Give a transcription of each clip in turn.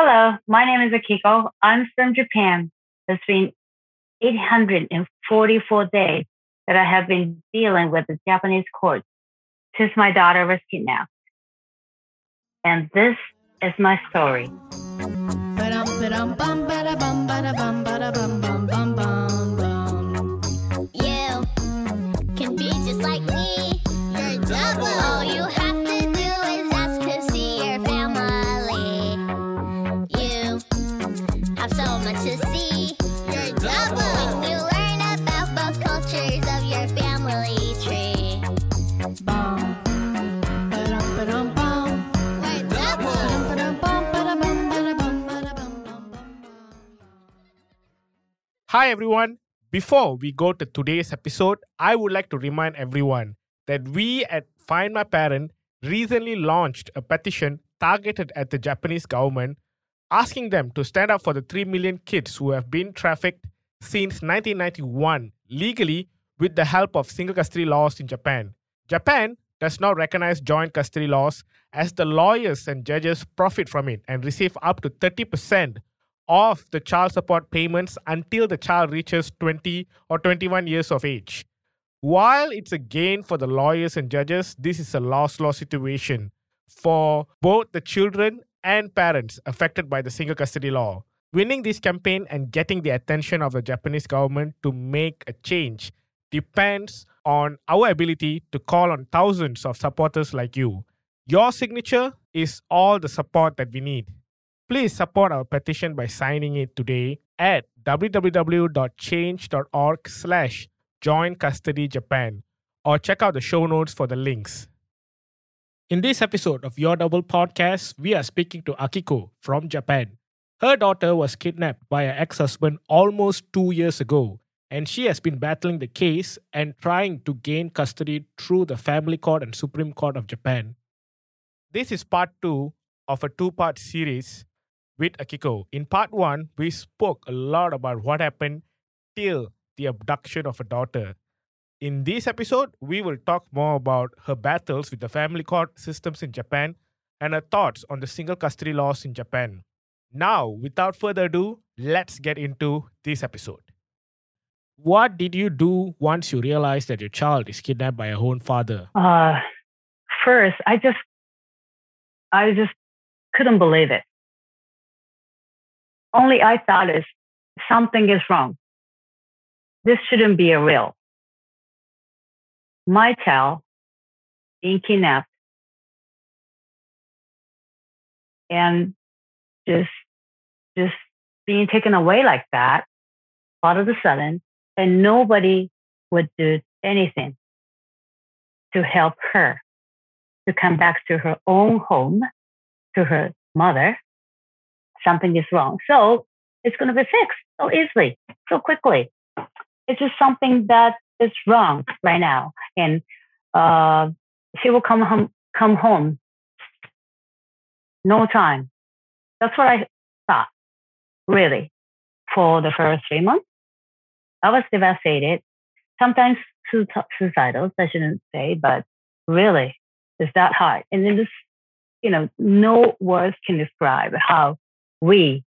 Hello, my name is Akiko. I'm from Japan. It's been 844 days that I have been dealing with the Japanese courts since my daughter was kidnapped. And this is my story. Hi everyone. Before we go to today's episode, I would like to remind everyone that we at Find My Parent recently launched a petition targeted at the Japanese government asking them to stand up for the 3 million kids who have been trafficked since 1991 legally with the help of single custody laws in Japan. Japan does not recognize joint custody laws as the lawyers and judges profit from it and receive up to 30% of the child support payments until the child reaches 20 or 21 years of age. While it's a gain for the lawyers and judges, this is a loss loss situation for both the children and parents affected by the single custody law. Winning this campaign and getting the attention of the Japanese government to make a change depends on our ability to call on thousands of supporters like you. Your signature is all the support that we need. Please support our petition by signing it today at www.change.org slash join custody Japan or check out the show notes for the links. In this episode of Your Double Podcast, we are speaking to Akiko from Japan. Her daughter was kidnapped by her ex husband almost two years ago, and she has been battling the case and trying to gain custody through the Family Court and Supreme Court of Japan. This is part two of a two part series with Akiko. In part one, we spoke a lot about what happened till the abduction of her daughter. In this episode, we will talk more about her battles with the family court systems in Japan and her thoughts on the single custody laws in Japan. Now, without further ado, let's get into this episode. What did you do once you realized that your child is kidnapped by her own father? Uh, first, I just, I just couldn't believe it only I thought is something is wrong. This shouldn't be a real. My child being kidnapped and just just being taken away like that all of a sudden and nobody would do anything to help her to come back to her own home to her mother something is wrong. So it's going to be fixed so easily, so quickly. It's just something that is wrong right now. And uh, she will come home, come home. No time. That's what I thought, really, for the first three months. I was devastated, sometimes suicidal, I shouldn't say, but really, it's that hard. And then this, you know, no words can describe how we,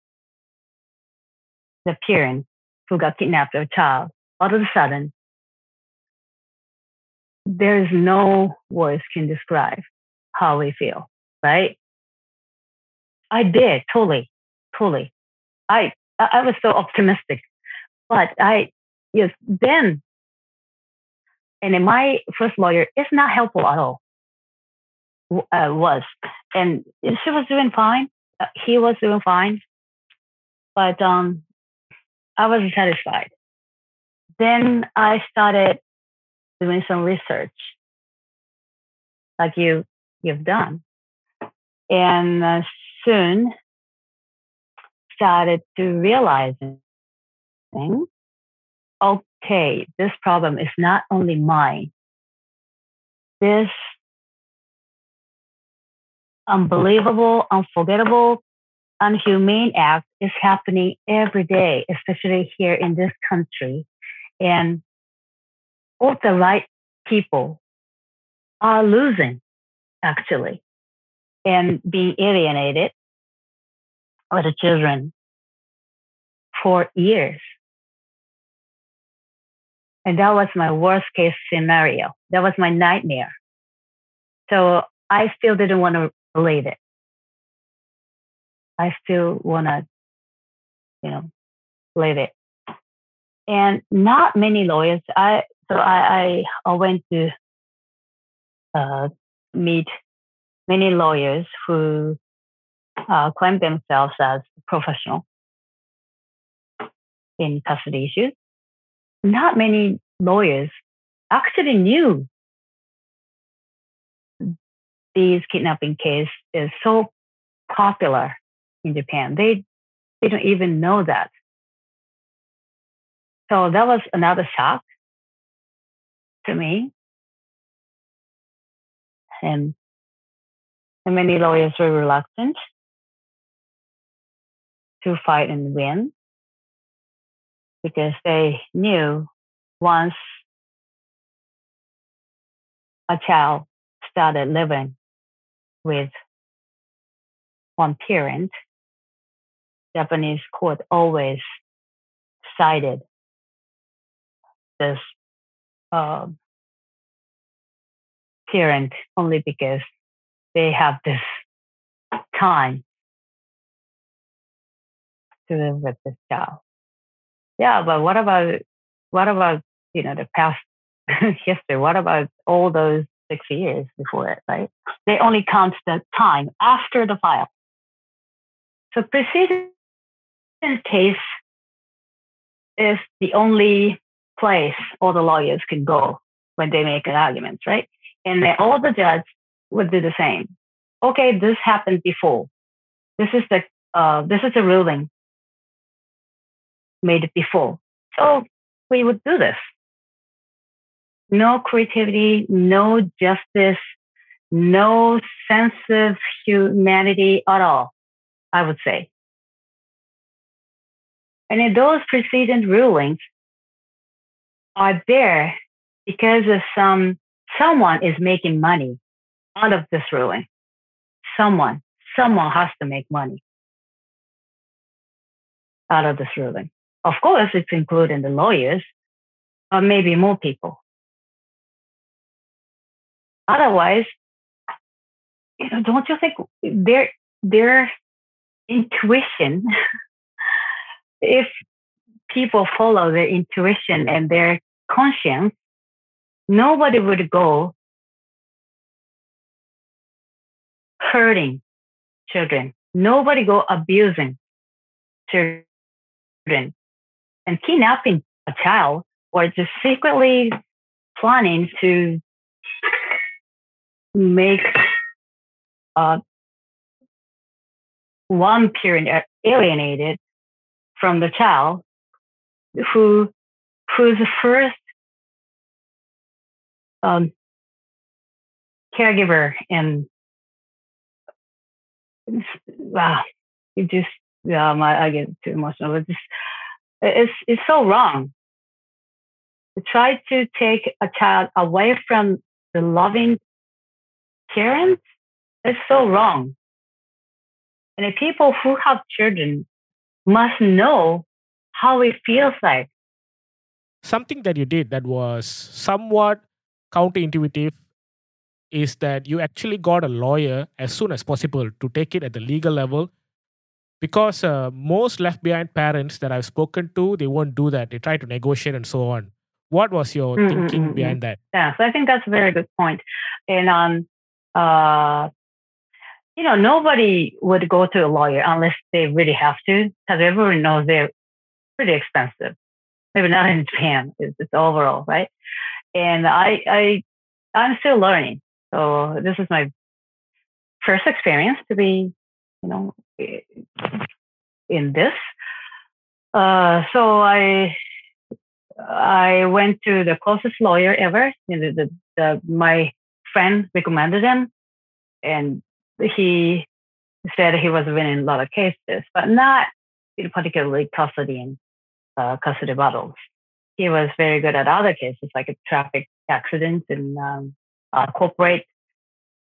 the parents who got kidnapped a child, all of a sudden, there's no words can describe how we feel, right? I did totally, totally. I I was so optimistic, but I yes then, and in my first lawyer is not helpful at all. Uh, was and she was doing fine, he was doing fine, but um, I wasn't satisfied. Then I started doing some research, like you you've done, and uh, soon started to realizing, okay, this problem is not only mine. This unbelievable, unforgettable, unhumane act is happening every day, especially here in this country. And all the right people are losing, actually, and being alienated with the children for years. And that was my worst case scenario. That was my nightmare. So I still didn't want to believe it. I still want to, you know, believe it. And not many lawyers. I so I I, went to uh, meet many lawyers who uh, claim themselves as professional in custody issues. Not many lawyers actually knew these kidnapping case is so popular in Japan. They they don't even know that. So that was another shock to me. And, and many lawyers were reluctant to fight and win because they knew once a child started living with one parent, Japanese court always sided this uh, parent only because they have this time to live with this child. Yeah, but what about what about you know the past history? What about all those six years before it? Right? They only count the time after the file. So precedent case is the only place all the lawyers can go when they make an argument, right? And all the judge would do the same. Okay, this happened before. This is the uh, this is the ruling made before. So we would do this. No creativity, no justice, no sense of humanity at all, I would say. And in those precedent rulings, are there because of some someone is making money out of this ruling. Someone, someone has to make money out of this ruling. Of course, it's including the lawyers, or maybe more people. Otherwise, you know, don't you think their their intuition, if people follow their intuition and their conscience, nobody would go hurting children. Nobody go abusing children and kidnapping a child or just secretly planning to make uh, one parent alienated from the child who whose first um, caregiver and wow, it just yeah, my, I get too emotional. Just, it's it's so wrong. To try to take a child away from the loving parents is so wrong. And the people who have children must know how it feels like. Something that you did that was somewhat counterintuitive is that you actually got a lawyer as soon as possible to take it at the legal level because uh, most left behind parents that I've spoken to, they won't do that. They try to negotiate and so on. What was your mm-hmm, thinking mm-hmm. behind that? Yeah, so I think that's a very good point. And um, uh, you know, nobody would go to a lawyer unless they really have to, because everyone knows they're pretty expensive. Maybe not in Japan, it's, it's overall, right? And I, I, I'm still learning. So this is my first experience to be, you know, in this. Uh, so I, I went to the closest lawyer ever. You know, the, the, my friend recommended him, and he said he was winning a lot of cases, but not particularly custody and uh, custody battles. He was very good at other cases like traffic accidents and um, uh, corporate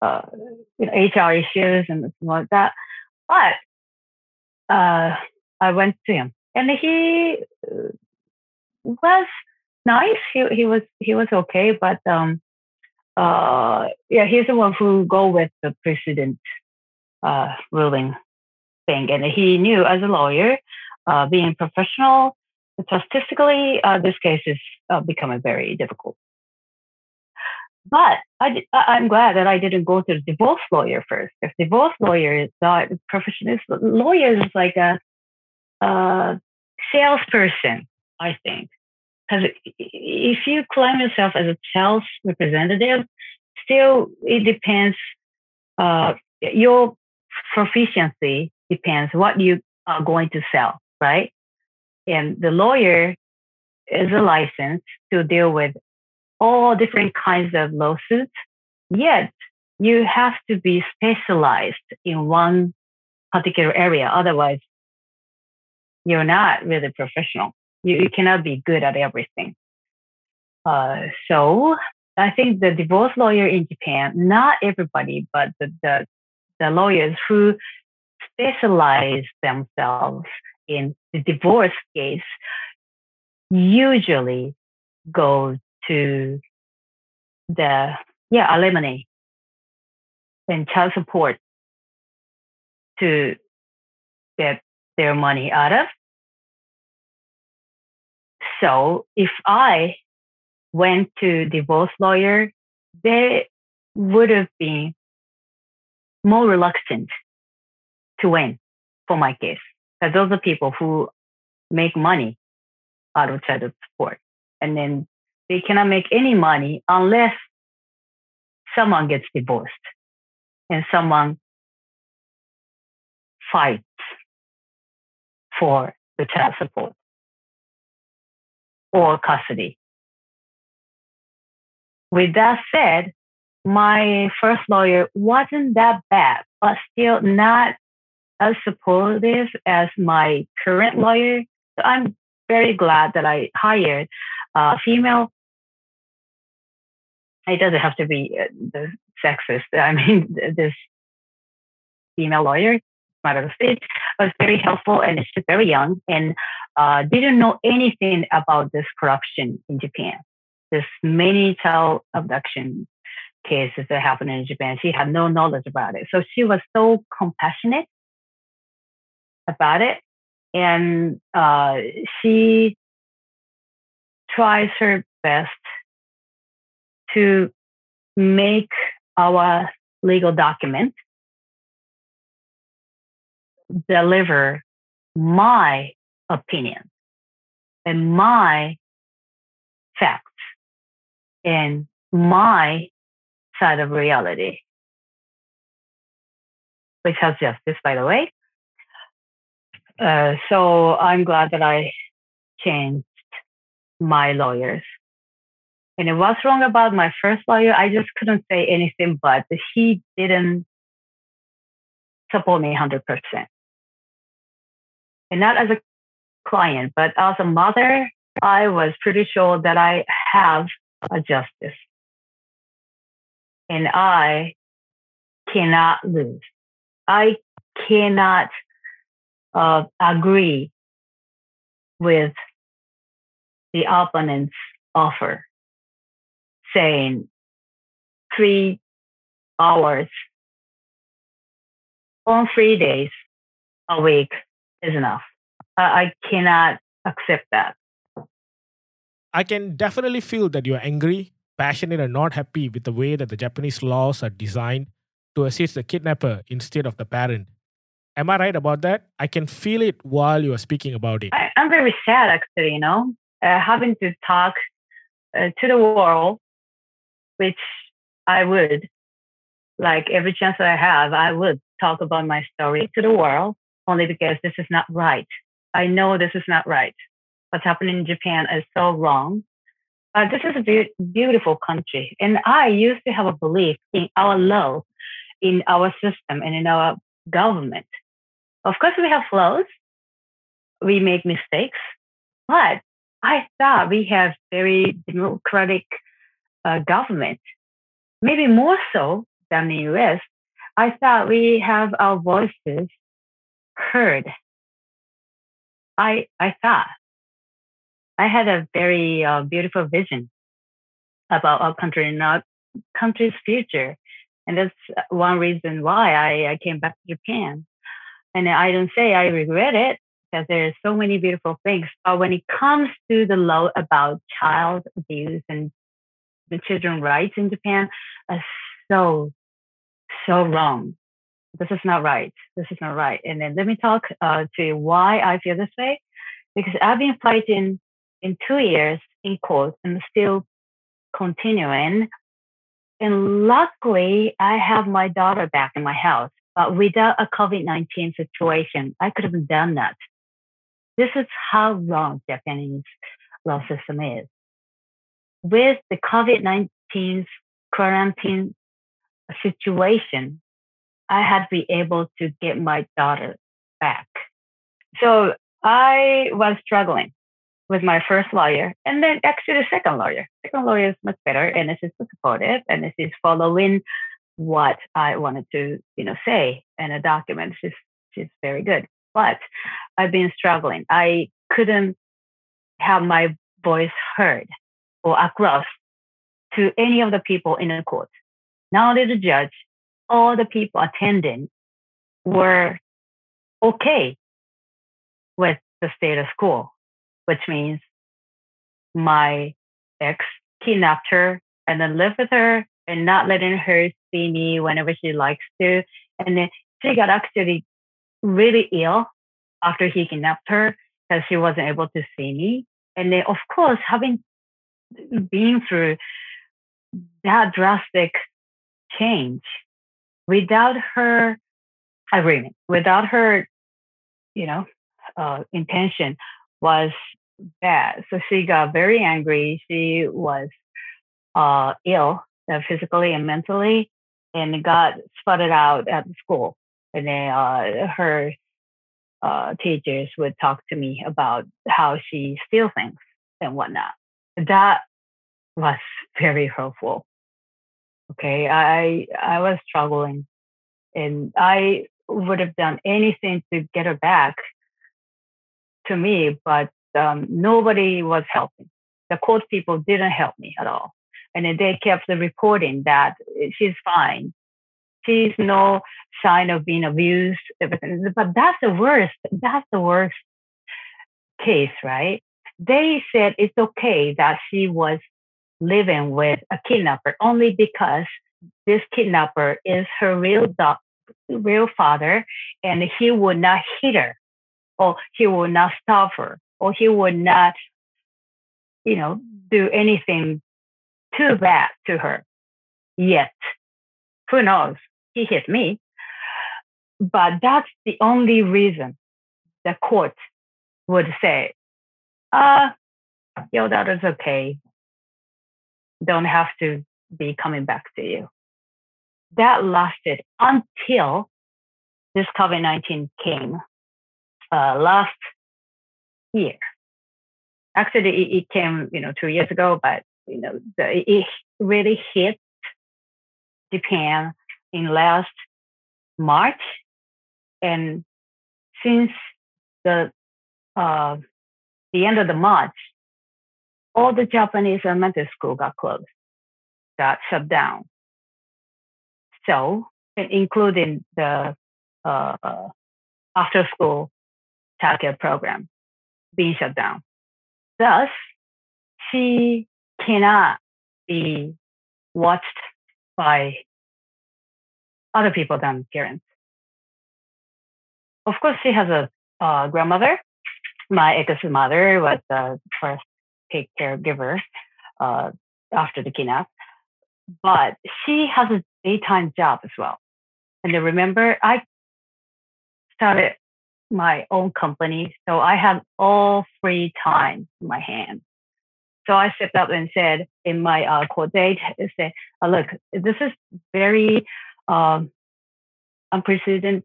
uh, you know, HR issues and something like that. But uh, I went to him, and he uh, was nice. He he was he was okay, but um, uh, yeah, he's the one who go with the president uh, ruling thing, and he knew as a lawyer, uh, being professional, statistically, uh, this case is uh, becoming very difficult. But I, I'm glad that I didn't go to the divorce lawyer first. If divorce lawyer is not professional, lawyer is like a, a salesperson, I think. Because if you claim yourself as a sales representative, still it depends. Uh, your proficiency depends what you are going to sell, right? And the lawyer is a license to deal with all different kinds of lawsuits. Yet you have to be specialized in one particular area. Otherwise, you're not really professional. You, you cannot be good at everything. Uh, so I think the divorce lawyer in Japan, not everybody, but the, the, the lawyers who specialize themselves in the divorce case usually go to the yeah alimony and child support to get their money out of. So if I went to divorce lawyer, they would have been more reluctant to win for my case. Because those are people who make money out of child support. And then they cannot make any money unless someone gets divorced and someone fights for the child support or custody. With that said, my first lawyer wasn't that bad, but still not as supportive as my current lawyer. So I'm very glad that I hired a female. It doesn't have to be uh, the sexist. I mean, this female lawyer, matter of state, was very helpful and she's very young and uh, didn't know anything about this corruption in Japan. There's many child abduction cases that happen in Japan. She had no knowledge about it. So she was so compassionate about it. And uh, she tries her best to make our legal document deliver my opinion and my facts and my side of reality, which has justice, by the way. Uh, so I'm glad that I changed my lawyers. And it was wrong about my first lawyer. I just couldn't say anything, but he didn't support me 100%. And not as a client, but as a mother, I was pretty sure that I have a justice. And I cannot lose. I cannot uh, agree with the opponent's offer, saying three hours on three days a week is enough. I cannot accept that. I can definitely feel that you're angry, passionate, and not happy with the way that the Japanese laws are designed to assist the kidnapper instead of the parent. Am I right about that? I can feel it while you are speaking about it. I, am very sad, actually, you know, uh, having to talk uh, to the world, which I would, like every chance that I have, I would talk about my story to the world only because this is not right. I know this is not right. What's happening in Japan is so wrong. But this is a be- beautiful country. And I used to have a belief in our law, in our system, and in our government. Of course, we have flaws. We make mistakes, but I thought we have very democratic uh, government, maybe more so than the US. I thought we have our voices heard I, I thought I had a very uh, beautiful vision about our country and our country's future. And that's one reason why I, I came back to Japan. And I don't say I regret it because there's so many beautiful things. But when it comes to the law about child abuse and the children's rights in Japan, are so, so wrong. This is not right. This is not right. And then let me talk uh, to you why I feel this way. Because I've been fighting in two years in court and still continuing. And luckily, I have my daughter back in my house. But without a COVID 19 situation, I could have done that. This is how wrong Japanese law system is. With the COVID 19 quarantine situation, I had to be able to get my daughter back. So I was struggling with my first lawyer and then actually the second lawyer. Second lawyer is much better and this is supportive and this is following what I wanted to, you know, say in a document. She's she's very good. But I've been struggling. I couldn't have my voice heard or across to any of the people in the court. Not only the judge, all the people attending were okay with the status quo which means my ex kidnapped her and then lived with her and not letting her see me whenever she likes to. And then she got actually really ill after he kidnapped her because she wasn't able to see me. And then, of course, having been through that drastic change without her agreement, without her, you know, uh, intention, was bad. So she got very angry. She was uh, ill uh, physically and mentally and got spotted out at school. And then uh, her uh, teachers would talk to me about how she steals things and whatnot. That was very hurtful. Okay, I I was struggling, and I would have done anything to get her back to me, but um, nobody was helping. The court people didn't help me at all. And they kept reporting that she's fine. She's no sign of being abused. But that's the worst. That's the worst case, right? They said it's okay that she was living with a kidnapper only because this kidnapper is her real dog, real father, and he would not hit her or he would not stop her, or he would not, you know, do anything too bad to her yet. Who knows? He hit me. But that's the only reason the court would say, uh, your daughter's okay. Don't have to be coming back to you. That lasted until this COVID 19 came uh, last year. Actually, it, it, came, you know, two years ago, but you know, the, it really hit Japan in last March, and since the uh, the end of the March, all the Japanese elementary school got closed, got shut down. So, including the uh, after school childcare program being shut down. Thus, she cannot be watched by other people than parents. Of course, she has a uh, grandmother. My ex's mother was the first take caregiver uh, after the kidnap, but she has a daytime job as well. And then remember, I started my own company. So I have all free time in my hands. So I stepped up and said in my uh, court date, I said, oh, look, this is very um, unprecedented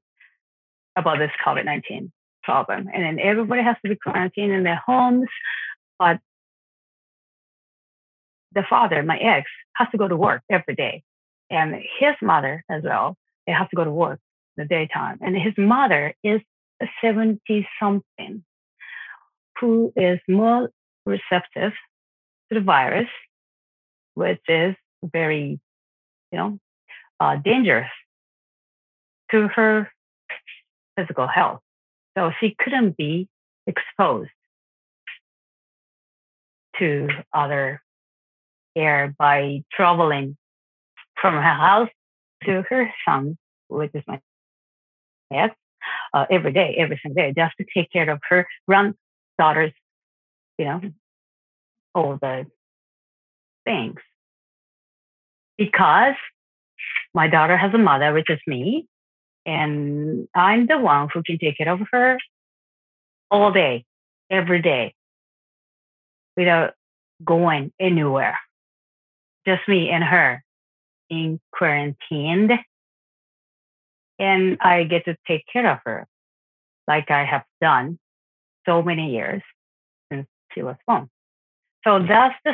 about this COVID-19 problem. And then everybody has to be quarantined in their homes. But the father, my ex, has to go to work every day. And his mother as well, they have to go to work in the daytime. And his mother is 70 something. who is more receptive to the virus, which is very, you know, uh, dangerous to her physical health. So she couldn't be exposed to other by traveling from her house to her son, which is my ex, uh, every day, every single day, just to take care of her granddaughters, you know, all the things. Because my daughter has a mother, which is me, and I'm the one who can take care of her all day, every day, without going anywhere. Just me and her in quarantined. And I get to take care of her like I have done so many years since she was born. So that's the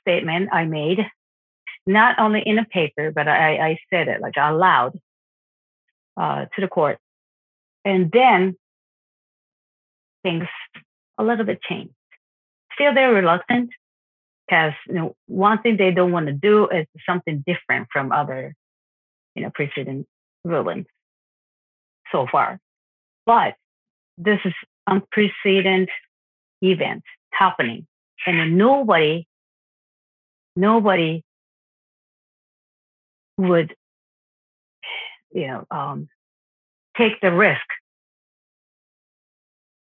statement I made, not only in a paper, but I, I said it like out loud uh, to the court. And then things a little bit changed. Still, they're reluctant because you know one thing they don't want to do is something different from other you know precedent rulings so far. But this is unprecedented event happening, and nobody, nobody would, you know, um, take the risk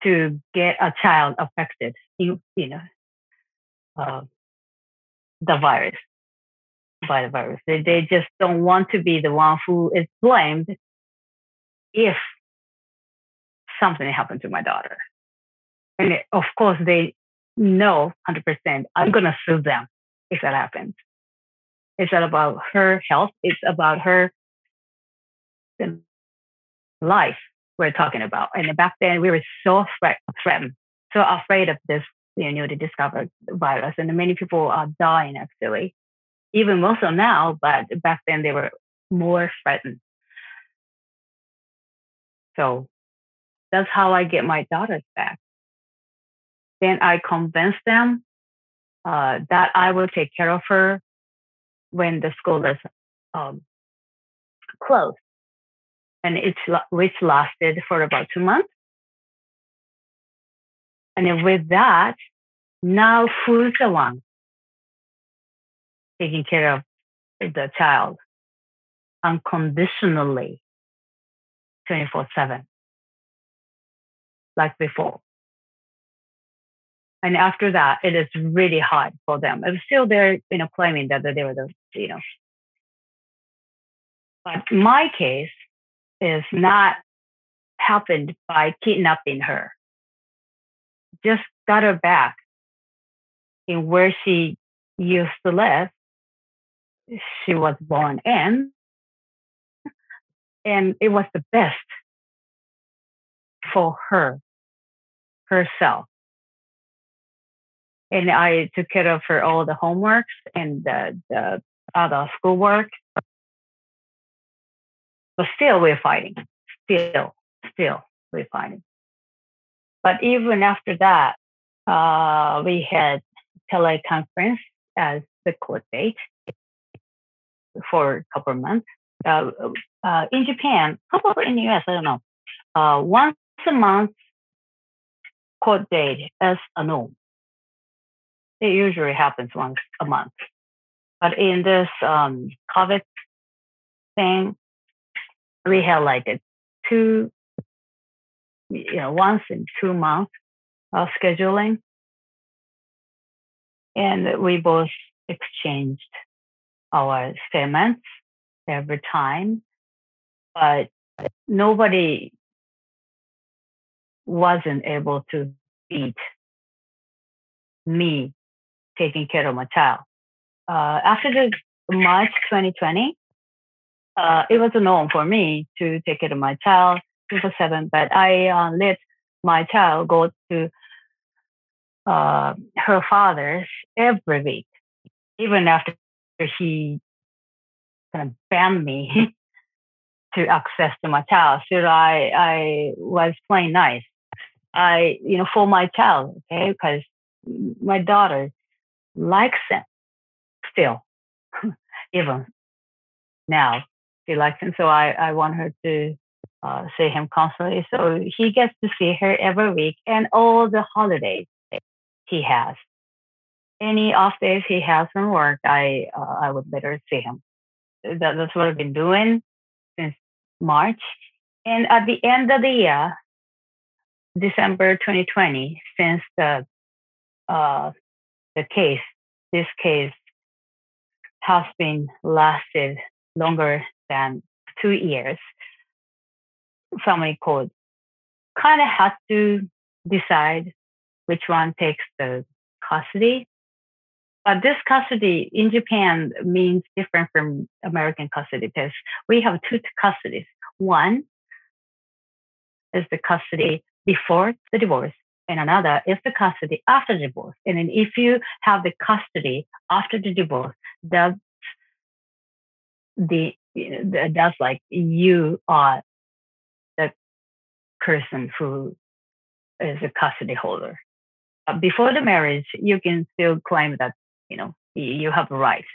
to get a child affected. You, you know, uh, the virus by the virus. They, they just don't want to be the one who is blamed if something happened to my daughter. And of course, they know 100% I'm going to sue them if that happens. It's not about her health. It's about her life we're talking about. And back then we were so threatened, so afraid of this you know, newly discovered virus, and many people are dying actually, even more so now. But back then they were more threatened. So that's how I get my daughters back. Then I convince them uh, that I will take care of her when the school is um, closed, and it's which lasted for about two months. And with that, now who's the one taking care of the child unconditionally 24 7 like before. And after that it is really hard for them. And still they're you know claiming that they were the you know. But my case is not happened by kidnapping her just got her back in where she used to live. She was born in, and it was the best for her, herself. And I took care of her all the homeworks and the, the other schoolwork. But still, we're fighting. Still, still, we're fighting. But even after that, uh, we had teleconference as the court date for a couple of months. Uh, uh, in Japan, probably in the US, I don't know. Uh, once a month court date as a norm. It usually happens once a month. But in this um, COVID thing, we had like two, you know, once in two months of scheduling. And we both exchanged our statements every time, but nobody wasn't able to beat me taking care of my child. Uh, after the March 2020, uh, it was a norm for me to take care of my child 24/7, but I uh, let my child go to uh, her father's every week, even after he kind of banned me to access to my child. So I, I was playing nice I, you know, for my child, okay, because my daughter likes him still, even now she likes him. So I, I want her to uh, see him constantly. So he gets to see her every week and all the holidays he has. Any off days he has from work, I uh, I would better see him. That, that's what I've been doing since March. And at the end of the year, December 2020, since the uh, the case, this case has been lasted longer than two years. Family court kind of had to decide which one takes the custody. But this custody in Japan means different from American custody because we have two custodies. One is the custody before the divorce, and another is the custody after divorce. And then if you have the custody after the divorce, that's the that's like you are the person who is a custody holder. before the marriage, you can still claim that you know you have a right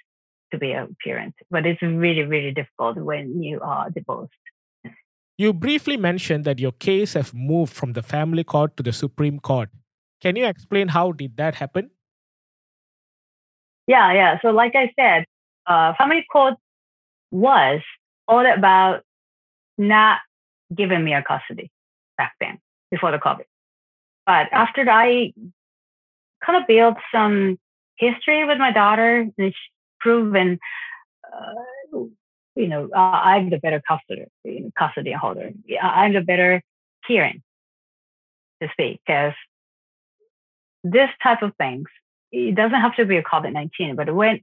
to be a parent, but it's really really difficult when you are divorced. You briefly mentioned that your case have moved from the family court to the Supreme Court. Can you explain how did that happen? Yeah, yeah. So like I said, uh, family court was all about not giving me a custody back then before the COVID. But after I kind of built some history with my daughter, and proven uh, you know, I'm the better custody, custody holder. I'm the better hearing to speak because this type of things, it doesn't have to be a COVID-19, but when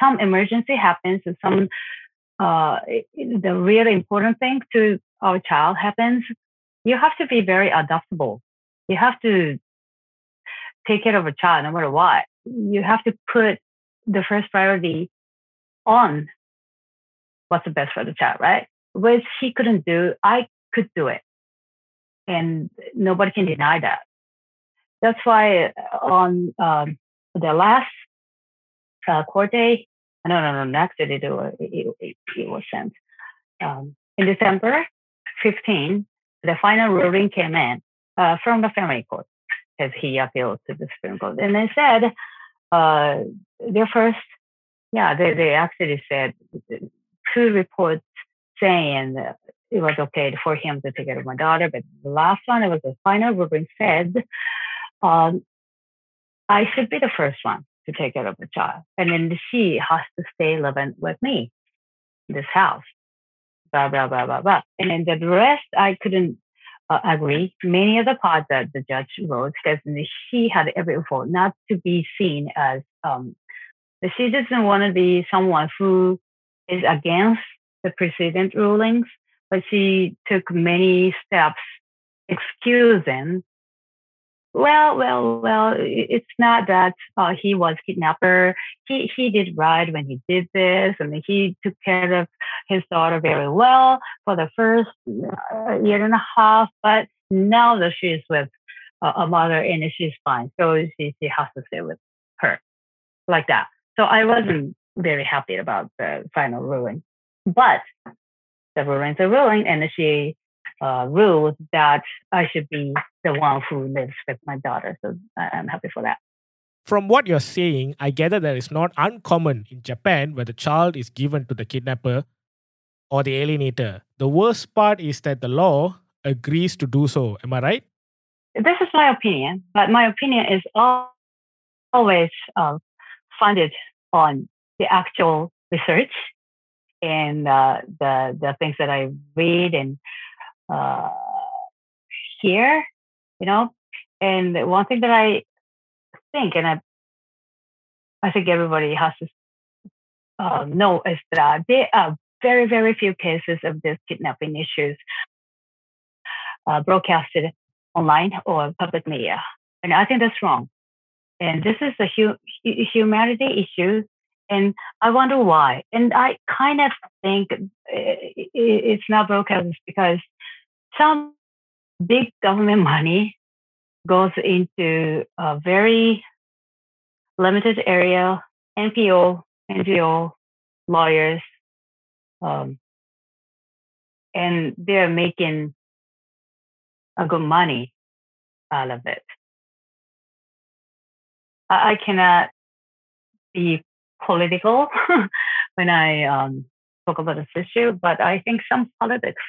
some emergency happens and some, uh, the really important thing to our child happens, you have to be very adaptable. You have to take care of a child no matter what. You have to put the first priority on what's the best for the child, right? Which he couldn't do, I could do it. And nobody can deny that. That's why on um, the last uh, court day, no, no, no, next day it, it, it, it was sent. Um, in December 15, the final ruling came in uh, from the family court because he appealed to the Supreme Court. And they said, uh, their first, yeah, they, they actually said two reports saying it was okay for him to take care of my daughter, but the last one, it was the final ruling said, um, I should be the first one to take care of the child. And then she has to stay living with me this house. Blah, blah, blah, blah, blah. And the rest, I couldn't uh, agree. Many of the parts that the judge wrote, because she had every fault not to be seen as, um, she doesn't want to be someone who is against the precedent rulings, but she took many steps excusing. Well, well, well, it's not that uh, he was kidnapper. He he did right when he did this, and he took care of his daughter very well for the first uh, year and a half. But now that she's with uh, a mother and she's fine, so she she has to stay with her, like that. So I wasn't very happy about the final ruling. But the ruling's a ruling, and she uh, ruled that I should be the one who lives with my daughter. So I'm happy for that. From what you're saying, I gather that it's not uncommon in Japan where the child is given to the kidnapper or the alienator. The worst part is that the law agrees to do so. Am I right? This is my opinion, but my opinion is always uh, funded on the actual research and uh, the the things that I read and uh, hear, you know. And one thing that I think, and I I think everybody has to uh, know, is that there are very very few cases of these kidnapping issues uh, broadcasted online or public media, and I think that's wrong. And this is a hu- humanity issue and I wonder why. And I kind of think it's not broadcast because some big government money goes into a very limited area, NPO, NGO, lawyers, um, and they're making a good money out of it. I, I cannot be political when I um, talk about this issue, but I think some politics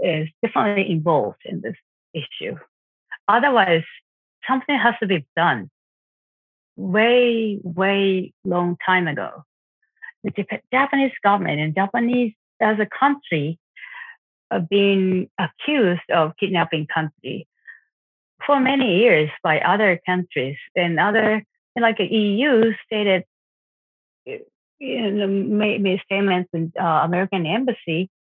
is definitely involved in this issue. Otherwise, something has to be done way, way long time ago. The Japanese government and Japanese as a country have been accused of kidnapping country for many years by other countries and other like the EU stated in the made statements in uh, American embassy uh,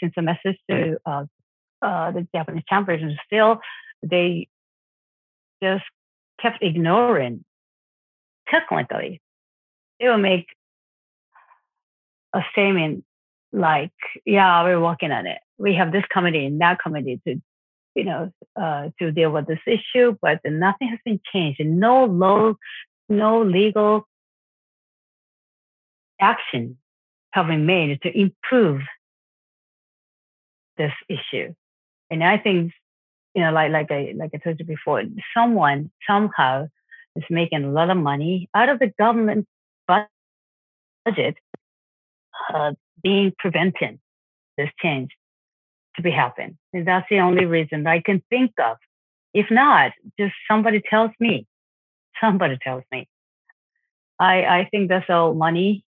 since a message to uh, uh, the Japanese chambers and still they just kept ignoring technically. They will make a statement like yeah we're working on it. We have this committee and that committee to you know uh, to deal with this issue but nothing has been changed. No law no legal action have been made to improve this issue and I think, you know, like like I like I told you before, someone somehow is making a lot of money out of the government budget, uh, being preventing this change to be happen. And that's the only reason I can think of. If not, just somebody tells me. Somebody tells me. I I think that's all money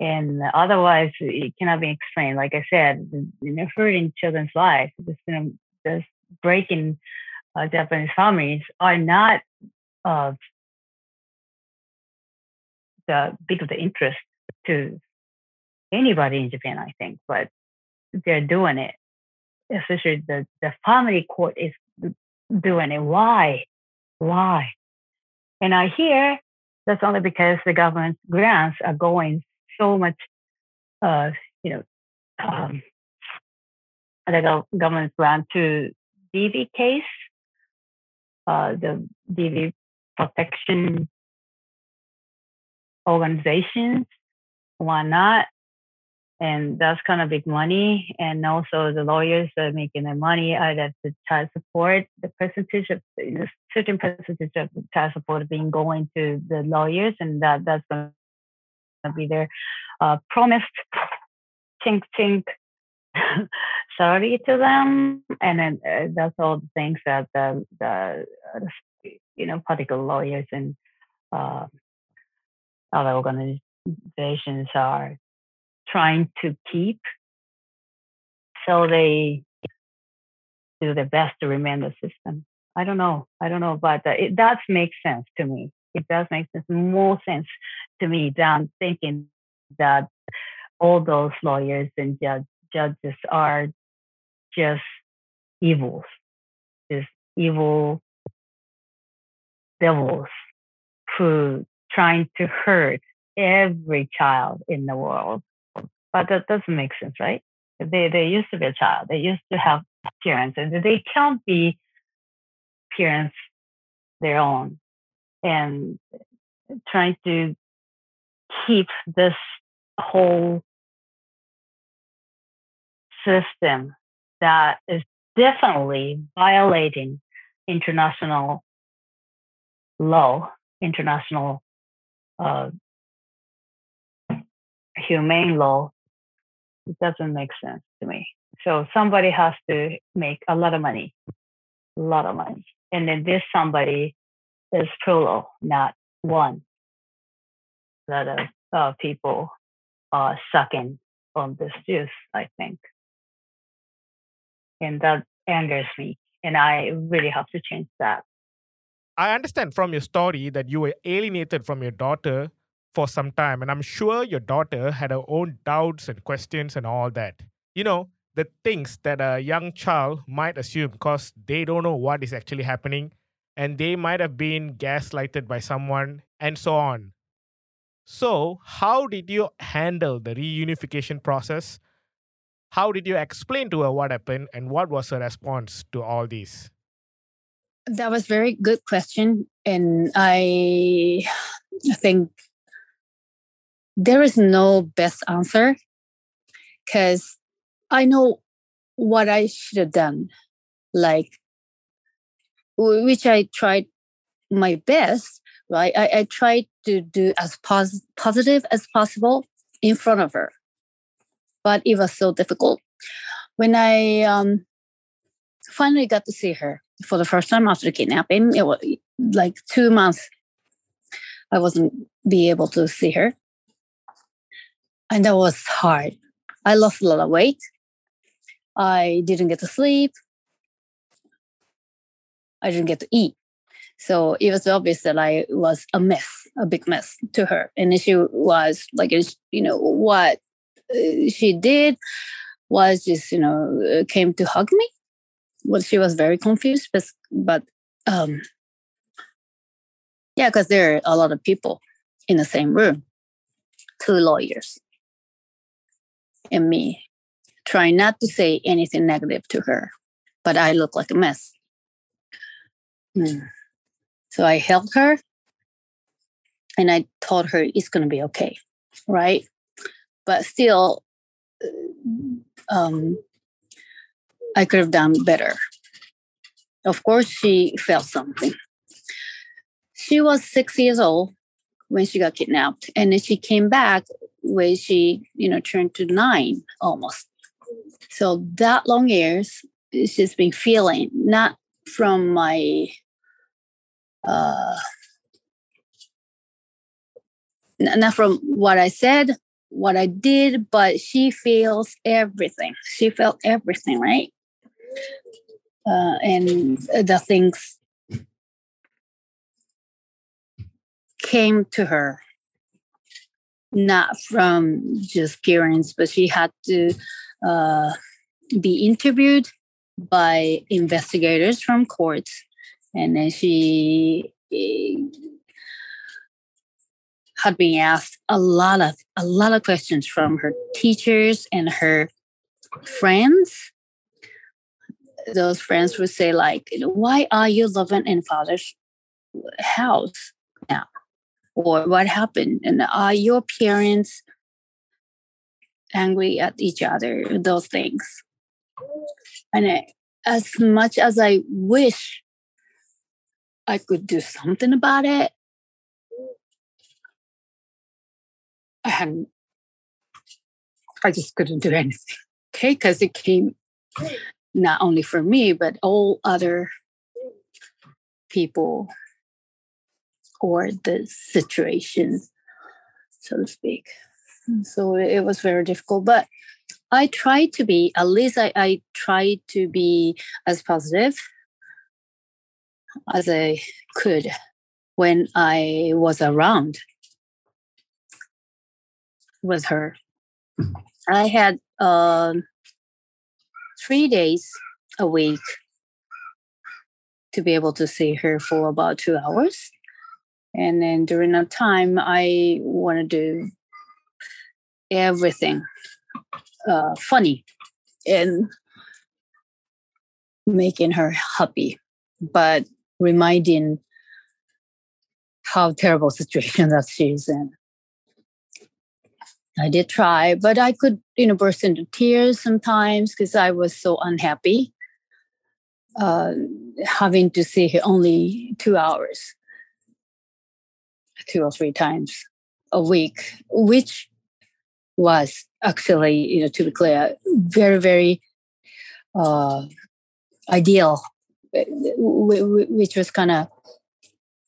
and otherwise it cannot be explained. Like I said, know, hurting children's lives, just you know, breaking uh, Japanese families are not uh, the big of the interest to anybody in Japan, I think, but they're doing it. Especially the, the family court is doing it. Why? Why? And I hear that's only because the government grants are going so much, uh, you know, um, the government grant to DV case, uh, the DV protection organizations, why not? And that's kind of big money. And also the lawyers are making their money out of the child support. The percentage of you know, certain percentage of child support being going to the lawyers, and that that's going be their uh, promised. Chink chink. Sorry to them, and then uh, that's all the things that the, the uh, you know political lawyers and uh, other organizations are trying to keep, so they do their best to remain the system. I don't know. I don't know, but uh, it does make sense to me it does make more sense to me than thinking that all those lawyers and judge, judges are just evils, just evil devils who trying to hurt every child in the world. But that doesn't make sense, right? They they used to be a child. They used to have parents, and they can't be parents their own and trying to keep this whole system that is definitely violating international law, international uh, humane law. It doesn't make sense to me. So somebody has to make a lot of money, a lot of money. And then this somebody is plural, not one. A lot of uh, people are sucking on this juice, I think. And that angers me. And I really have to change that. I understand from your story that you were alienated from your daughter for some time. And I'm sure your daughter had her own doubts and questions and all that. You know, the things that a young child might assume because they don't know what is actually happening and they might have been gaslighted by someone, and so on. So, how did you handle the reunification process? How did you explain to her what happened and what was her response to all this? That was very good question. And I think there is no best answer because I know what I should have done, like which I tried my best, right? I, I tried to do as pos- positive as possible in front of her, but it was so difficult. When I um, finally got to see her for the first time after the kidnapping, it was like two months. I wasn't be able to see her, and that was hard. I lost a lot of weight. I didn't get to sleep. I didn't get to eat. So it was obvious that I was a mess, a big mess to her. And she was like, you know, what uh, she did was just, you know, uh, came to hug me. Well, she was very confused, but, but um, yeah, because there are a lot of people in the same room, two lawyers and me, trying not to say anything negative to her, but I look like a mess. Mm. So I held her and I told her it's going to be okay, right? But still, uh, um, I could have done better. Of course, she felt something. She was six years old when she got kidnapped, and then she came back when she, you know, turned to nine almost. So that long years, she's been feeling not from my uh, not from what I said, what I did, but she feels everything. She felt everything, right? Uh, and the things came to her not from just parents, but she had to uh, be interviewed by investigators from courts and then she eh, had been asked a lot of a lot of questions from her teachers and her friends. Those friends would say like why are you living in father's house now? Or what happened? And are your parents angry at each other? Those things. And as much as i wish I could do something about it. And I just couldn't do anything. Okay, because it came not only for me, but all other people or the situation, so to speak. So it was very difficult. But I tried to be, at least I, I tried to be as positive as I could when I was around with her. I had uh, three days a week to be able to see her for about two hours. And then during that time, I want to do everything uh, funny and making her happy. But reminding how terrible situation that she's in. I did try, but I could, you know, burst into tears sometimes because I was so unhappy uh, having to see her only two hours, two or three times a week, which was actually, you know, to be clear, very, very uh, ideal which was kind of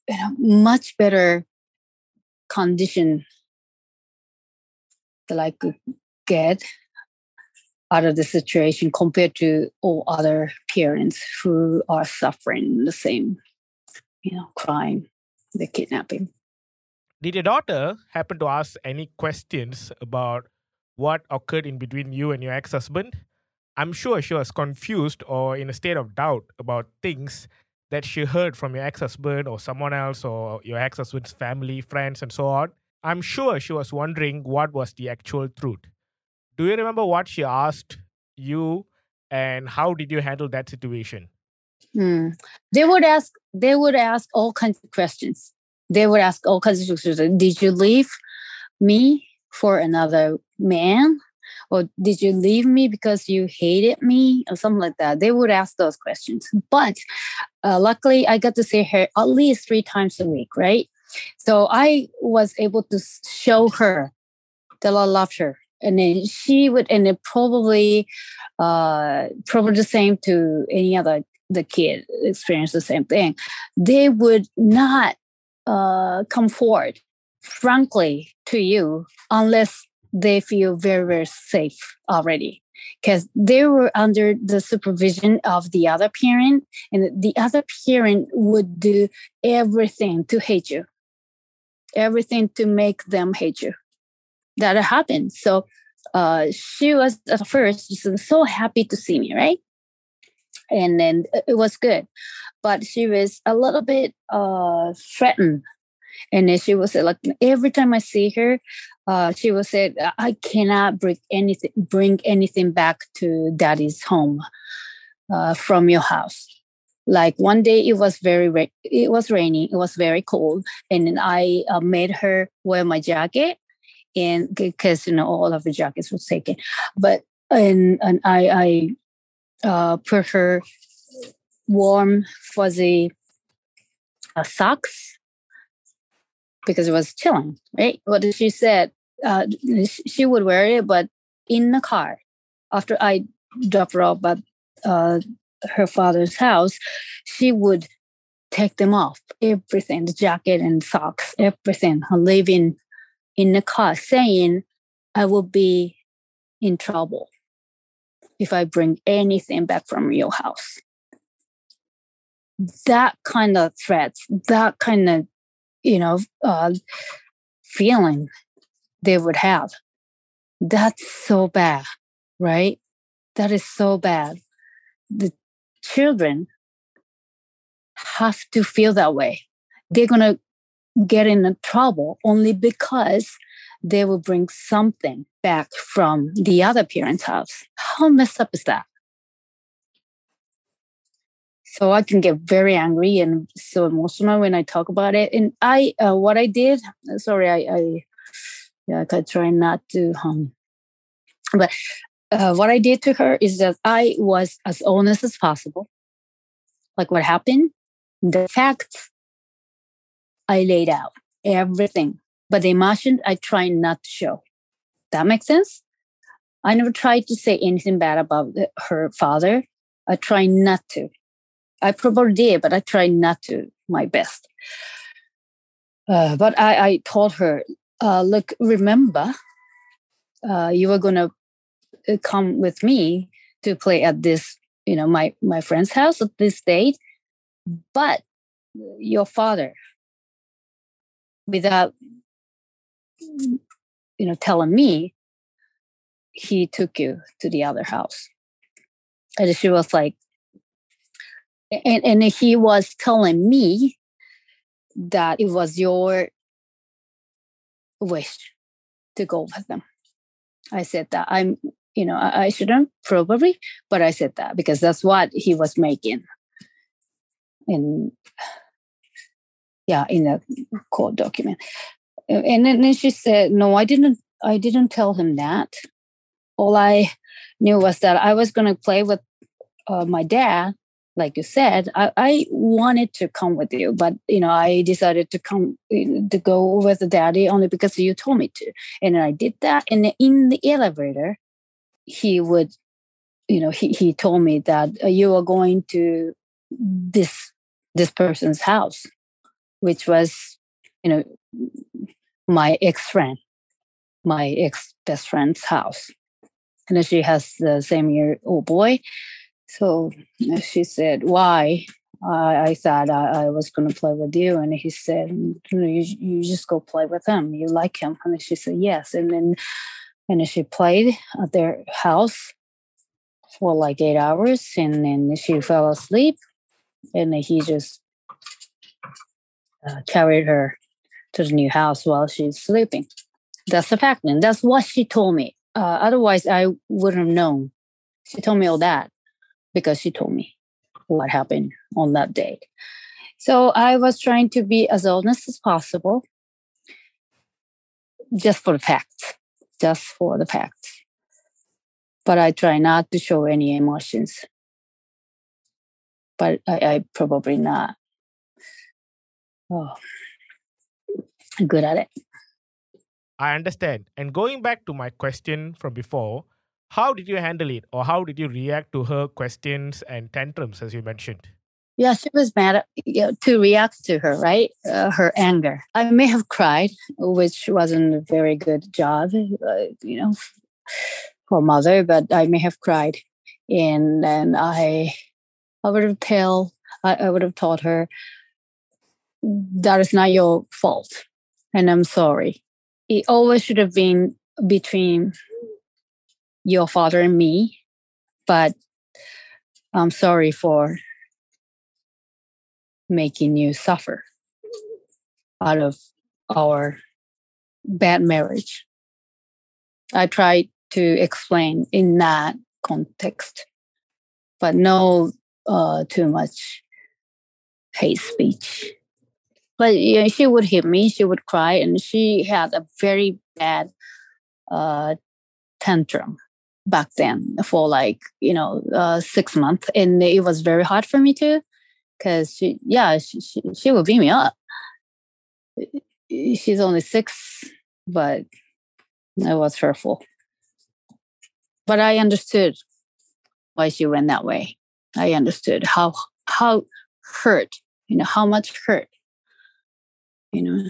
you know, much better condition that I could get out of the situation compared to all other parents who are suffering the same, you know, crime, the kidnapping. Did your daughter happen to ask any questions about what occurred in between you and your ex-husband? I'm sure she was confused or in a state of doubt about things that she heard from your ex husband or someone else or your ex husband's family, friends, and so on. I'm sure she was wondering what was the actual truth. Do you remember what she asked you and how did you handle that situation? Hmm. They would ask. They would ask all kinds of questions. They would ask all kinds of questions. Did you leave me for another man? Or did you leave me because you hated me or something like that? They would ask those questions. But uh, luckily, I got to see her at least three times a week, right? So I was able to show her that I loved her. And then she would, and it probably, uh, probably the same to any other the kid experience the same thing. They would not uh, come forward, frankly, to you unless they feel very, very safe already because they were under the supervision of the other parent, and the other parent would do everything to hate you, everything to make them hate you. That happened. So uh, she was at first so happy to see me, right? And then it was good, but she was a little bit uh, threatened and then she was like every time i see her uh, she will say, "I cannot bring anything bring anything back to daddy's home uh, from your house." Like one day, it was very ra- it was raining, it was very cold, and I uh, made her wear my jacket, and because you know all of the jackets were taken, but and and I I uh, put her warm fuzzy uh, socks because it was chilling, right? What she said, uh, she would wear it, but in the car after I dropped her off at uh, her father's house, she would take them off, everything, the jacket and socks, everything, leaving in the car, saying, I will be in trouble if I bring anything back from your house. That kind of threats, that kind of, you know, uh, feeling they would have. That's so bad, right? That is so bad. The children have to feel that way. They're going to get in trouble only because they will bring something back from the other parent's house. How messed up is that? So I can get very angry and so emotional when I talk about it. And I, uh, what I did, sorry, I, I yeah, I try not to um but uh, what I did to her is that I was as honest as possible. Like what happened, the facts I laid out, everything. But the emotion I try not to show. That makes sense? I never tried to say anything bad about the, her father. I try not to. I probably did, but I tried not to my best. Uh, but I, I told her, uh, look, remember, uh, you were to uh, come with me to play at this, you know, my, my friend's house at this date. But your father, without, you know, telling me, he took you to the other house. And she was like, and, and he was telling me that it was your wish to go with them. I said that I'm, you know, I, I shouldn't probably, but I said that because that's what he was making. In yeah, in a court document. And then, then she said, No, I didn't I didn't tell him that. All I knew was that I was gonna play with uh, my dad like you said, I, I, wanted to come with you, but you know, I decided to come to go with daddy only because you told me to, and I did that. And in the elevator, he would, you know, he he told me that uh, you are going to this this person's house, which was, you know, my ex friend, my ex best friend's house, and she has the same year old boy so she said, Why? I thought I, I was going to play with you. And he said, you, you just go play with him. You like him. And she said, Yes. And then and she played at their house for like eight hours. And then she fell asleep. And he just uh, carried her to the new house while she's sleeping. That's the fact. And that's what she told me. Uh, otherwise, I wouldn't have known She told me all that because she told me what happened on that day. So I was trying to be as honest as possible, just for the facts, just for the facts. But I try not to show any emotions. But I, I probably not oh, good at it. I understand. And going back to my question from before, how did you handle it or how did you react to her questions and tantrums as you mentioned? Yeah, she was mad you know, to react to her, right? Uh, her anger. I may have cried, which wasn't a very good job, uh, you know, for mother, but I may have cried. And then I, I would have tell, I, I would have told her, that is not your fault, and I'm sorry. It always should have been between your father and me, but I'm sorry for making you suffer out of our bad marriage. I tried to explain in that context, but no uh, too much hate speech. But she would hit me, she would cry, and she had a very bad uh, tantrum back then for like you know uh, six months, and it was very hard for me too because she, yeah, she, she, she would beat me up. She's only six, but it was hurtful. But I understood why she went that way. I understood how how hurt, you know, how much hurt, you know,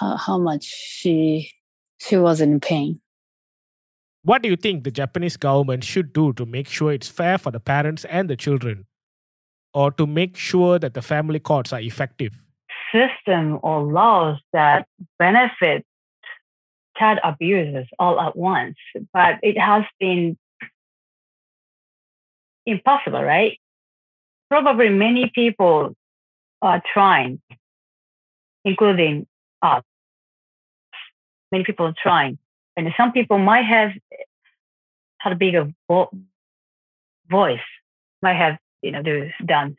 how, how much she she was in pain. What do you think the Japanese government should do to make sure it's fair for the parents and the children? or to make sure that the family courts are effective? System or laws that benefit child abusers all at once, but it has been impossible, right? Probably many people are trying, including us. Many people are trying, and some people might have had a bigger vo- voice, might have you know, done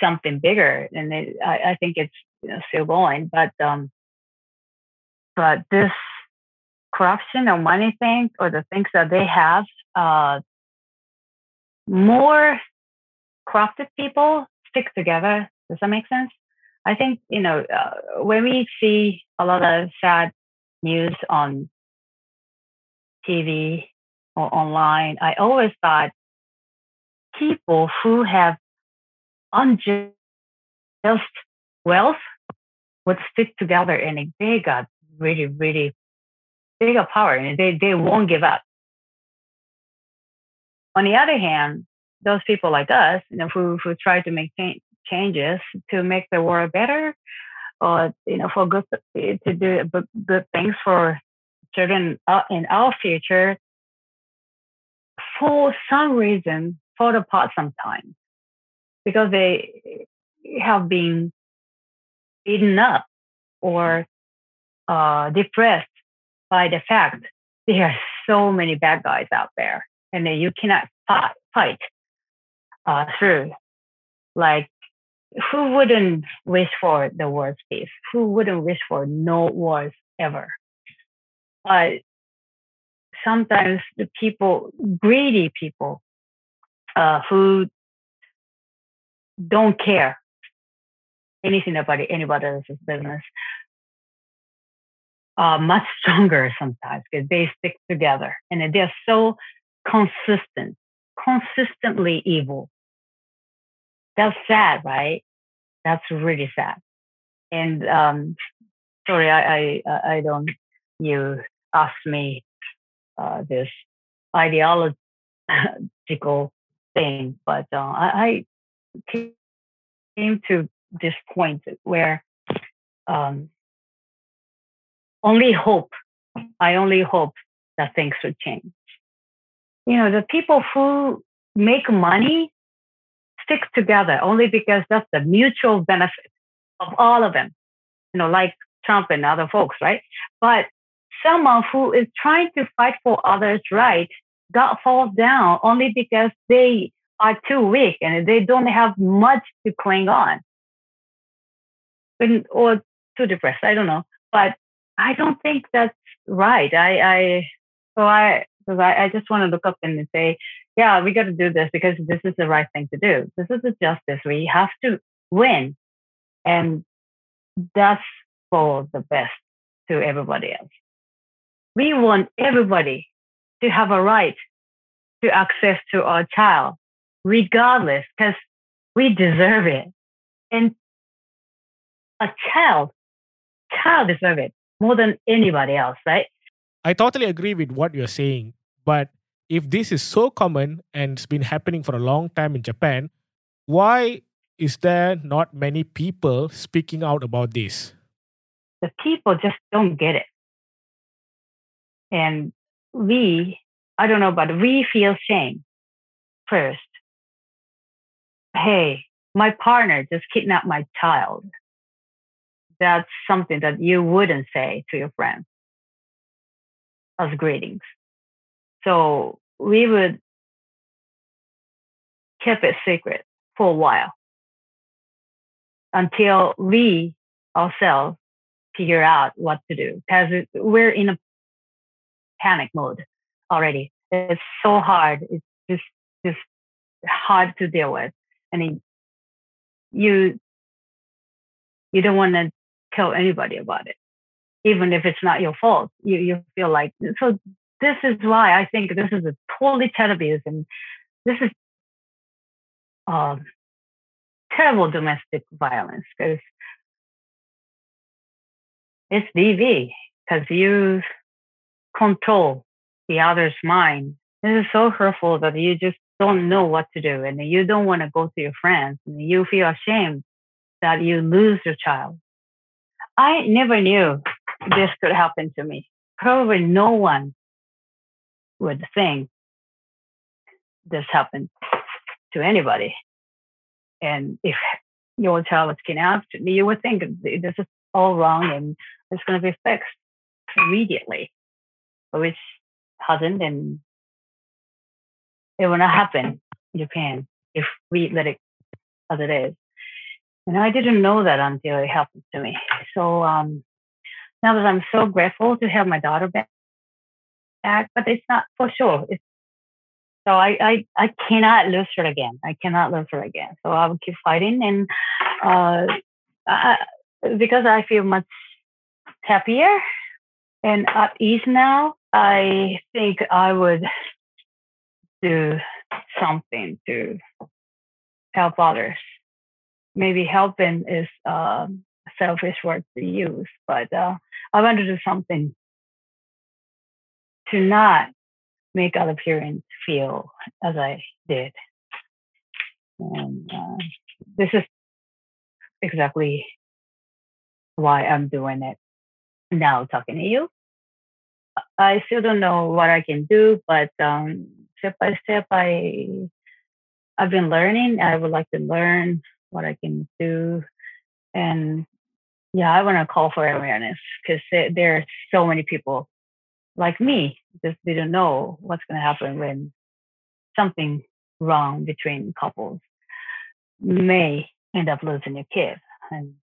something bigger, and it, I, I, think it's you know still going. But um, but this corruption or money thing or the things that they have, uh, more corrupted people stick together. Does that make sense? I think you know uh, when we see a lot of sad news on TV or online, I always thought people who have unjust wealth would stick together and they got really, really bigger power and they, they won't give up. On the other hand, those people like us, you know, who, who try to make changes to make the world better or, you know, for good, eh, to do good things for children uh, in our future, for some reason, fall apart sometimes because they have been beaten up or uh, depressed by the fact there are so many bad guys out there and that you cannot fight, uh, through. Like, who wouldn't wish for the worst peace? Who wouldn't wish for no wars ever? But sometimes the people, greedy people, uh, who don't care anything about anybody else's business are much stronger sometimes because they stick together and they're so consistent, consistently evil. That's sad, right? That's really sad. And um, sorry, I, I I don't. You asked me uh, this ideological thing. But uh, I, I, came to this point where um, only hope, I only hope that things would change. You know, the people who make money stick together only because that's the mutual benefit of all of them, you know, like Trump and other folks, right? But someone who is trying to fight for others' rights got fall down only because they are too weak and they don't have much to cling on. And, or too depressed, I don't know. But I don't think that's right. I, I so I, I, I just want to look up and say, yeah, we got to do this because this is the right thing to do. This is the justice. We have to win. And that's for the best to everybody else. We want everybody to have a right to access to our child, regardless, because we deserve it. And a child, child deserve it more than anybody else, right? I totally agree with what you're saying. But if this is so common and it's been happening for a long time in Japan, why is there not many people speaking out about this? The people just don't get it. And we, I don't know, but we feel shame first. Hey, my partner just kidnapped my child. That's something that you wouldn't say to your friends as greetings. So we would keep it secret for a while until we ourselves figure out what to do because we're in a panic mode already. It's so hard. It's just just hard to deal with. Mean, you you don't want to tell anybody about it, even if it's not your fault. You you feel like so. This is why I think this is a totally abuse, and this is um, terrible domestic violence because it's DV because you control the other's mind. This is so hurtful that you just don't know what to do and you don't want to go to your friends and you feel ashamed that you lose your child. I never knew this could happen to me. Probably no one would think this happened to anybody. And if your child was kidnapped, you would think this is all wrong and it's going to be fixed immediately, which hasn't, and it will not happen in Japan if we let it as it is. And I didn't know that until it happened to me. So um, now that I'm so grateful to have my daughter back, but it's not for sure. It's, so I, I, I cannot lose her again. I cannot lose her again. So I will keep fighting. And uh, I, because I feel much happier and at ease now, I think I would do something to help others. Maybe helping is a selfish word to use, but uh, I want to do something to not make other parents feel as I did. And uh, this is exactly why I'm doing it now, talking to you. I still don't know what I can do, but um, step by step, I I've been learning. I would like to learn what I can do, and yeah, I want to call for awareness because there are so many people like me just didn't know what's going to happen when something wrong between couples may end up losing your kid, and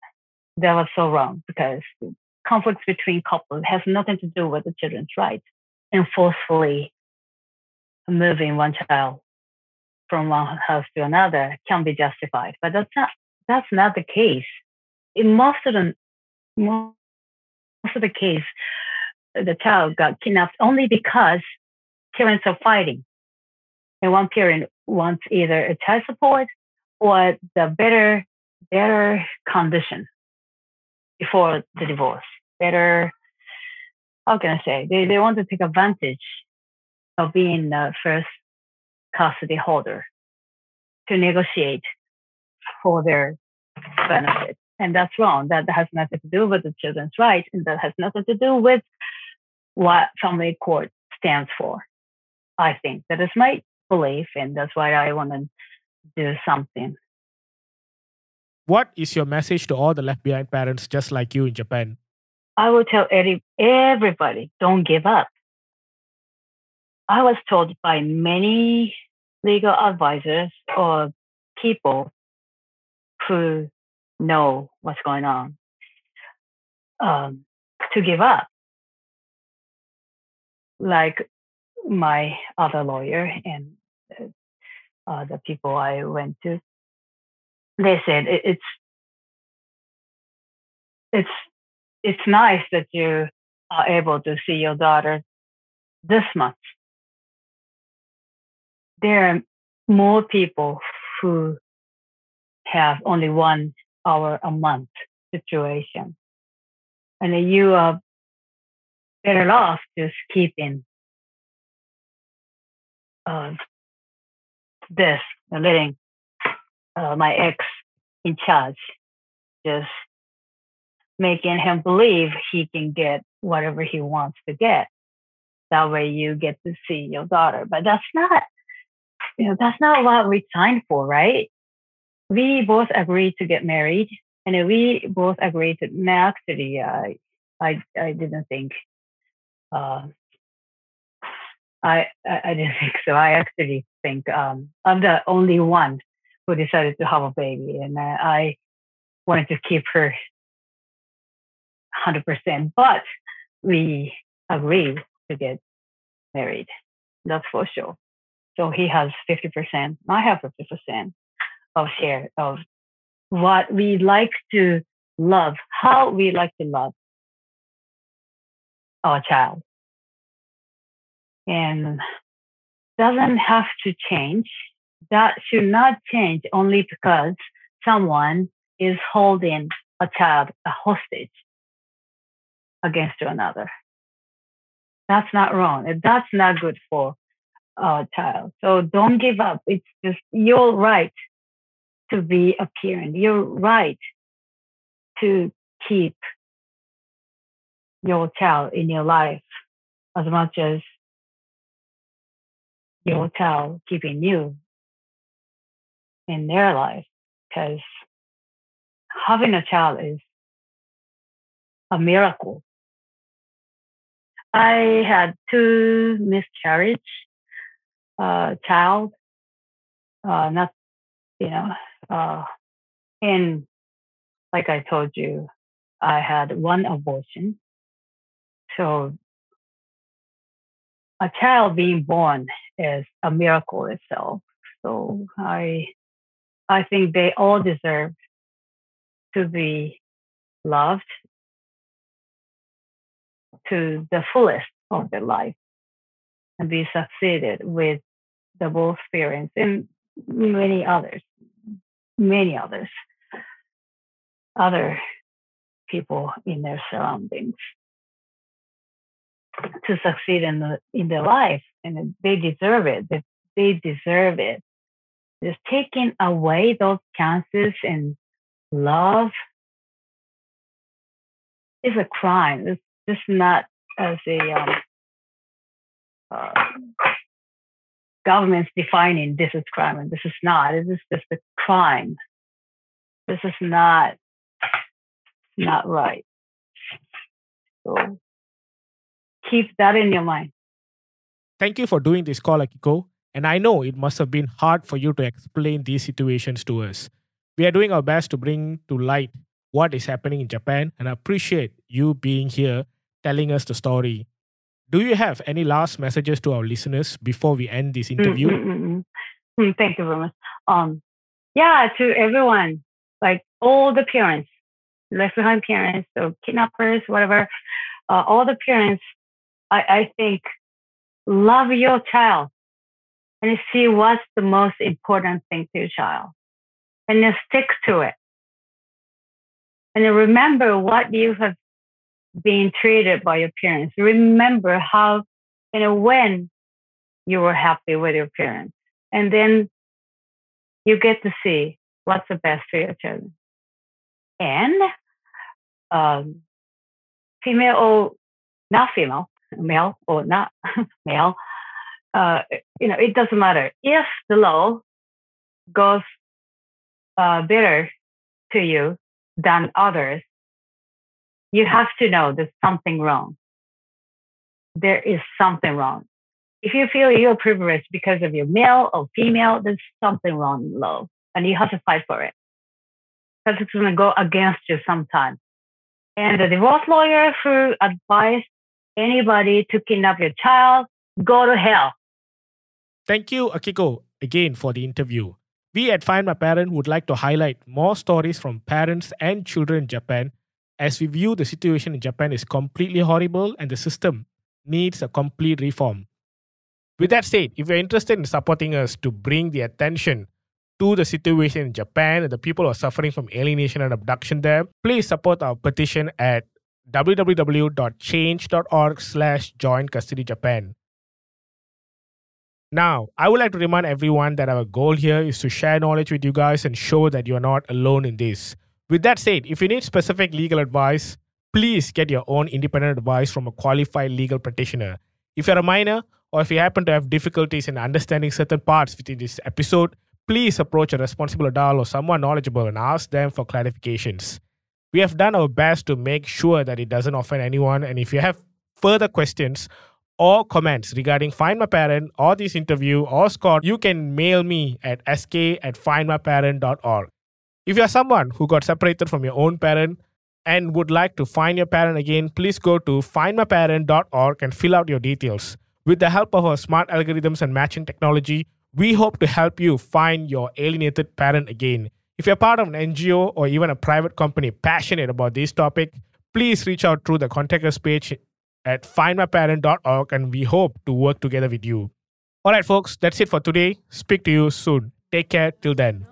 that was so wrong because conflicts between couples has nothing to do with the children's rights and forcefully moving one child from one house to another can be justified. But that's not that's not the case. In most of the most of the case, the child got kidnapped only because parents are fighting. And one parent wants either a child support or the better better condition before the divorce. Better, how can I say? They, they want to take advantage of being the first custody holder to negotiate for their benefit. And that's wrong. That has nothing to do with the children's rights, and that has nothing to do with what family court stands for. I think that is my belief, and that's why I want to do something what is your message to all the left behind parents just like you in Japan? I will tell every, everybody don't give up. I was told by many legal advisors or people who know what's going on um, to give up. Like my other lawyer and uh, the people I went to, said it, it's it's it's nice that you are able to see your daughter this much. There are more people who have only one hour a month situation. And you are better off just keeping uh, this, letting uh, my ex in charge, just making him believe he can get whatever he wants to get. That way you get to see your daughter. But that's not, you know, that's not what we signed for, right? We both agreed to get married and we both agreed to, actually, uh, I, I didn't think, uh, I, I didn't think so. I actually think um, I'm the only one who decided to have a baby, and uh, I wanted to keep her 100%. But we agreed to get married. That's for sure. So he has 50%. I have 50% of share of what we like to love, how we like to love our child. And doesn't have to change. That should not change only because someone is holding a child a hostage against another. That's not wrong. That's not good for a child. So don't give up. It's just your right to be a parent. Your right to keep your child in your life as much as your child keeping you in their life. Because having a child is a miracle. I had two miscarriage uh, child, uh, not you know, uh, and like I told you, I had one abortion. So a child being born is a miracle itself. So I I think they all deserve to be loved to the fullest of their life and be succeeded with the both parents and many others, many others, other people in their surroundings to succeed in the, in their life, and they deserve it. They deserve it. Just taking away those chances and love is a crime. It's just not as a um, uh, government's defining this is crime and this is not. This is just a crime. This is not not right. So keep that in your mind. Thank you for doing this call, Akiko. And I know it must have been hard for you to explain these situations to us. We are doing our best to bring to light what is happening in Japan and I appreciate you being here telling us the story. Do you have any last messages to our listeners before we end this interview? Mm-hmm. Thank you very much. Um, yeah, to everyone, like all the parents, left behind parents, or kidnappers, whatever, uh, all the parents I, I think love your child and see what's the most important thing to your child and then stick to it. And then remember what you have been treated by your parents. Remember how you know, when you were happy with your parents. And then you get to see what's the best for your children. And um, female or not female, male or not male, uh, you know, it doesn't matter. If the law goes uh, better to you than others, you have to know there's something wrong. There is something wrong. if you feel you're privileged because of your male or female, there's something wrong in love, and you have to fight for it because it's going to go against you sometimes. And the divorce lawyer who advised anybody to kidnap your child, go to hell. Thank you, Akiko, again for the interview. We at Find My Parent would like to highlight more stories from parents and children in Japan as we view the situation in Japan is completely horrible and the system needs a complete reform. With that said, if you're interested in supporting us to bring the attention to the situation in Japan and the people who are suffering from alienation and abduction there, please support our petition at www.change.org slash join custody Japan. Now, I would like to remind everyone that our goal here is to share knowledge with you guys and show that you're not alone in this. With that said, if you need specific legal advice, please get your own independent advice from a qualified legal practitioner. If you're a minor or if you happen to have difficulties in understanding certain parts within this episode, please approach a responsible adult or someone knowledgeable and ask them for clarifications. We have done our best to make sure that it doesn't offend anyone. And if you have further questions or comments regarding Find My Parent or this interview or Scott, you can mail me at sk at findmyparent.org. If you're someone who got separated from your own parent and would like to find your parent again, please go to findmyparent.org and fill out your details. With the help of our smart algorithms and matching technology, we hope to help you find your alienated parent again. If you're part of an NGO or even a private company passionate about this topic, please reach out through the contact us page at findmyparent.org and we hope to work together with you. All right, folks, that's it for today. Speak to you soon. Take care till then.